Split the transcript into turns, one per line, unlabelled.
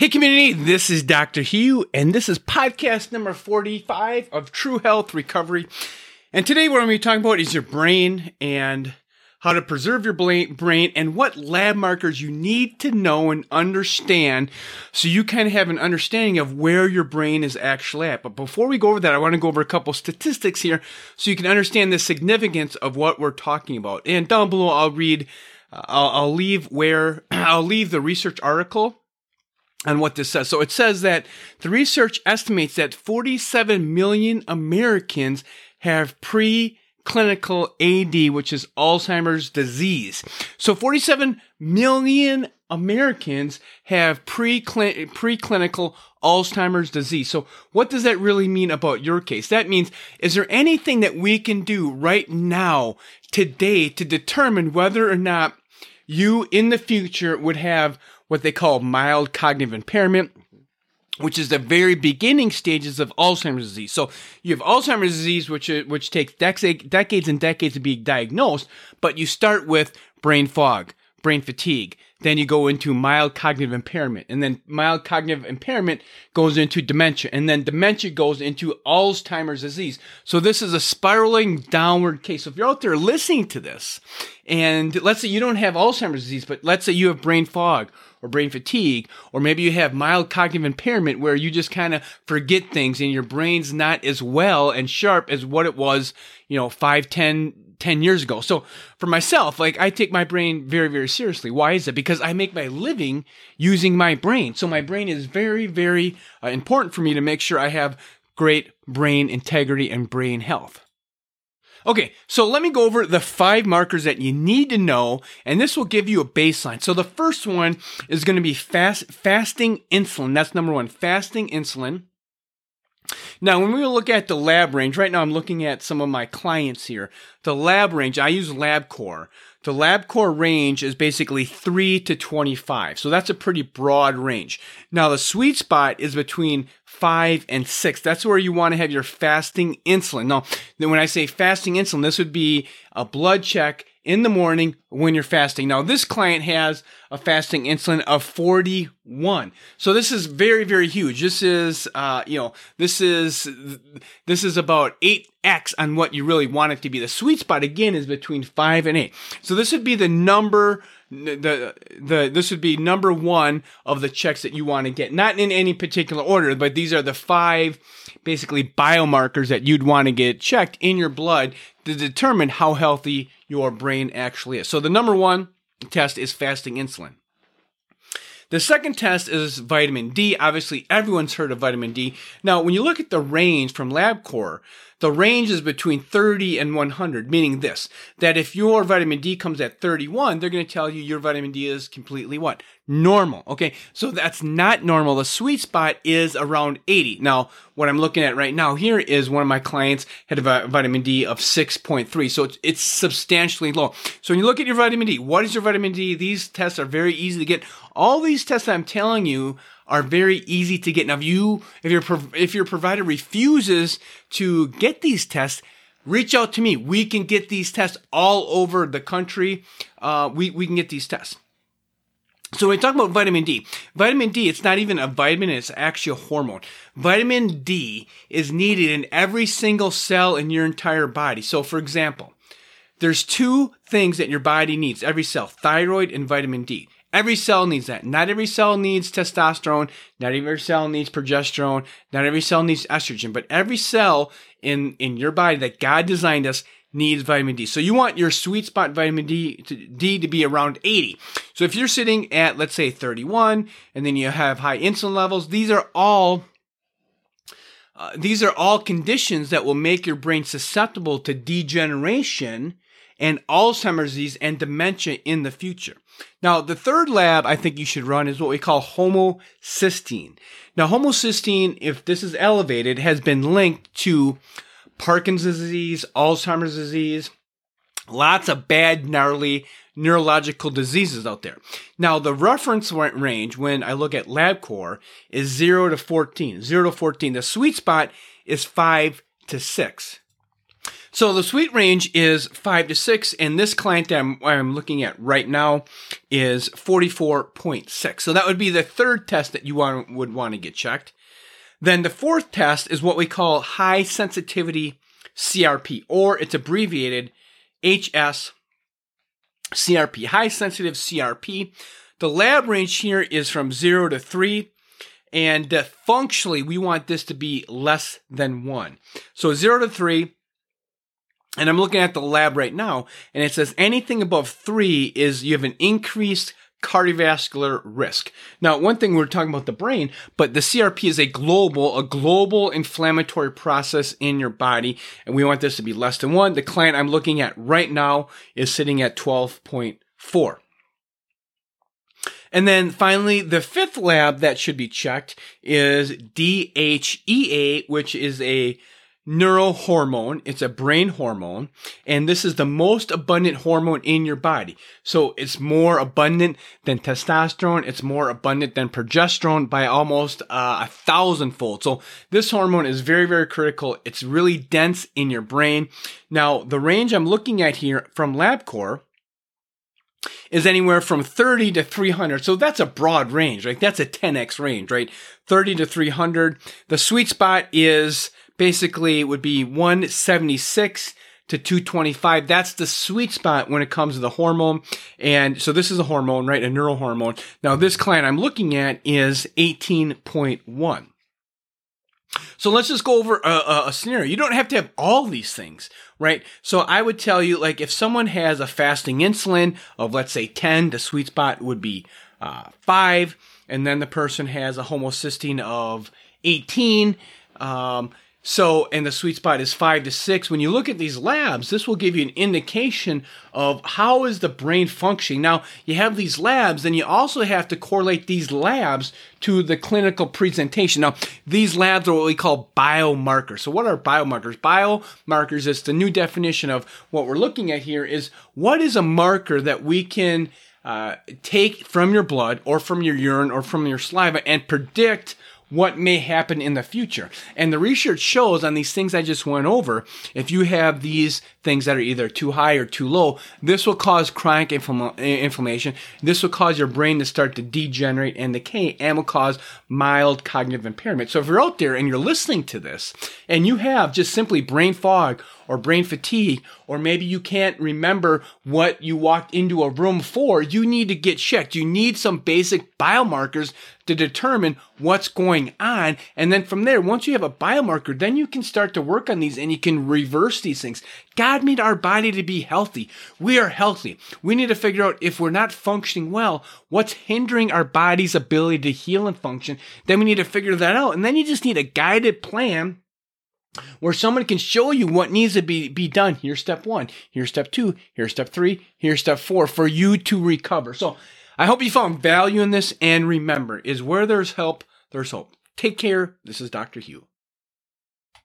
Hey, community, this is Dr. Hugh, and this is podcast number 45 of True Health Recovery. And today, what I'm going to be talking about is your brain and how to preserve your brain and what lab markers you need to know and understand so you kind of have an understanding of where your brain is actually at. But before we go over that, I want to go over a couple statistics here so you can understand the significance of what we're talking about. And down below, I'll read, uh, I'll, I'll leave where, I'll leave the research article on what this says. So it says that the research estimates that 47 million Americans have pre-clinical AD, which is Alzheimer's disease. So 47 million Americans have pre-clinical Alzheimer's disease. So what does that really mean about your case? That means, is there anything that we can do right now, today, to determine whether or not you in the future would have what they call mild cognitive impairment, mm-hmm. which is the very beginning stages of Alzheimer's disease. So you have Alzheimer's disease, which uh, which takes decades and decades to be diagnosed, but you start with brain fog, brain fatigue. Then you go into mild cognitive impairment, and then mild cognitive impairment goes into dementia, and then dementia goes into Alzheimer's disease. So this is a spiraling downward case. So if you're out there listening to this, and let's say you don't have Alzheimer's disease, but let's say you have brain fog or brain fatigue, or maybe you have mild cognitive impairment where you just kind of forget things and your brain's not as well and sharp as what it was, you know, 5, 10, 10 years ago. So for myself, like I take my brain very, very seriously. Why is it? Because I make my living using my brain. So my brain is very, very uh, important for me to make sure I have great brain integrity and brain health. Okay, so let me go over the five markers that you need to know, and this will give you a baseline. So the first one is going to be fast, fasting insulin. That's number one, fasting insulin. Now, when we look at the lab range, right now I'm looking at some of my clients here. The lab range, I use LabCorp. The LabCorp range is basically 3 to 25. So that's a pretty broad range. Now, the sweet spot is between 5 and 6. That's where you want to have your fasting insulin. Now, when I say fasting insulin, this would be a blood check in the morning when you're fasting. Now, this client has a fasting insulin of 41. So this is very, very huge. This is, uh, you know, this is, this is about 8x on what you really want it to be. The sweet spot again is between 5 and 8. So this would be the number the the this would be number one of the checks that you want to get not in any particular order but these are the five basically biomarkers that you'd want to get checked in your blood to determine how healthy your brain actually is. So the number one test is fasting insulin. The second test is vitamin D. Obviously, everyone's heard of vitamin D. Now, when you look at the range from LabCorp, the range is between 30 and 100, meaning this, that if your vitamin D comes at 31, they're going to tell you your vitamin D is completely what? Normal. Okay. So that's not normal. The sweet spot is around 80. Now, what I'm looking at right now here is one of my clients had a vitamin D of 6.3. So it's, it's substantially low. So when you look at your vitamin D, what is your vitamin D? These tests are very easy to get. All these tests I'm telling you are very easy to get. Now, if you if your if your provider refuses to get these tests, reach out to me. We can get these tests all over the country. Uh, we we can get these tests. So when we talk about vitamin D, vitamin D, it's not even a vitamin, it's actually a hormone. Vitamin D is needed in every single cell in your entire body. So for example, there's two things that your body needs, every cell, thyroid and vitamin D. Every cell needs that. Not every cell needs testosterone. Not every cell needs progesterone. Not every cell needs estrogen. But every cell in, in your body that God designed us needs vitamin D. So you want your sweet spot vitamin D to, D to be around 80. So if you're sitting at, let's say 31, and then you have high insulin levels, these are all uh, these are all conditions that will make your brain susceptible to degeneration and Alzheimer's disease and dementia in the future. Now, the third lab I think you should run is what we call homocysteine. Now, homocysteine, if this is elevated, has been linked to Parkinson's disease, Alzheimer's disease, lots of bad, gnarly neurological diseases out there. Now, the reference range when I look at LabCorp is 0 to 14. 0 to 14. The sweet spot is 5 to 6. So the sweet range is five to six, and this client that I'm, I'm looking at right now is 44.6. So that would be the third test that you want, would want to get checked. Then the fourth test is what we call high sensitivity CRP, or it's abbreviated HS CRP, high sensitive CRP. The lab range here is from zero to three. And uh, functionally, we want this to be less than one. So zero to three, and I'm looking at the lab right now, and it says anything above three is you have an increased cardiovascular risk. Now, one thing we're talking about the brain, but the CRP is a global, a global inflammatory process in your body, and we want this to be less than one. The client I'm looking at right now is sitting at 12.4. And then finally, the fifth lab that should be checked is DHEA, which is a neurohormone. It's a brain hormone, and this is the most abundant hormone in your body. So it's more abundant than testosterone. It's more abundant than progesterone by almost uh, a thousandfold. So this hormone is very, very critical. It's really dense in your brain. Now, the range I'm looking at here from LabCorp is anywhere from 30 to 300. So that's a broad range, right? That's a 10x range, right? 30 to 300. The sweet spot is basically it would be 176 to 225. That's the sweet spot when it comes to the hormone. And so this is a hormone, right? A neurohormone. Now this client I'm looking at is 18.1. So let's just go over a, a, a, scenario. You don't have to have all these things, right? So I would tell you, like, if someone has a fasting insulin of, let's say, 10, the sweet spot would be uh, 5, and then the person has a homocysteine of 18. Um, so, and the sweet spot is five to six. When you look at these labs, this will give you an indication of how is the brain functioning. Now, you have these labs, and you also have to correlate these labs to the clinical presentation. Now, these labs are what we call biomarkers. So, what are biomarkers? Biomarkers is the new definition of what we're looking at here is what is a marker that we can uh, take from your blood or from your urine or from your saliva and predict what may happen in the future. And the research shows on these things I just went over, if you have these things that are either too high or too low, this will cause chronic inflammation. This will cause your brain to start to degenerate and decay and will cause mild cognitive impairment. So if you're out there and you're listening to this and you have just simply brain fog or brain fatigue, or maybe you can't remember what you walked into a room for, you need to get checked. You need some basic biomarkers to determine what's going on. And then from there, once you have a biomarker, then you can start to work on these and you can reverse these things. God made our body to be healthy. We are healthy. We need to figure out if we're not functioning well, what's hindering our body's ability to heal and function. Then we need to figure that out. And then you just need a guided plan where someone can show you what needs to be, be done. Here's step one. Here's step two. Here's step three. Here's step four for you to recover. So I hope you found value in this. And remember, is where there's help, there's hope. Take care. This is Dr. Hugh.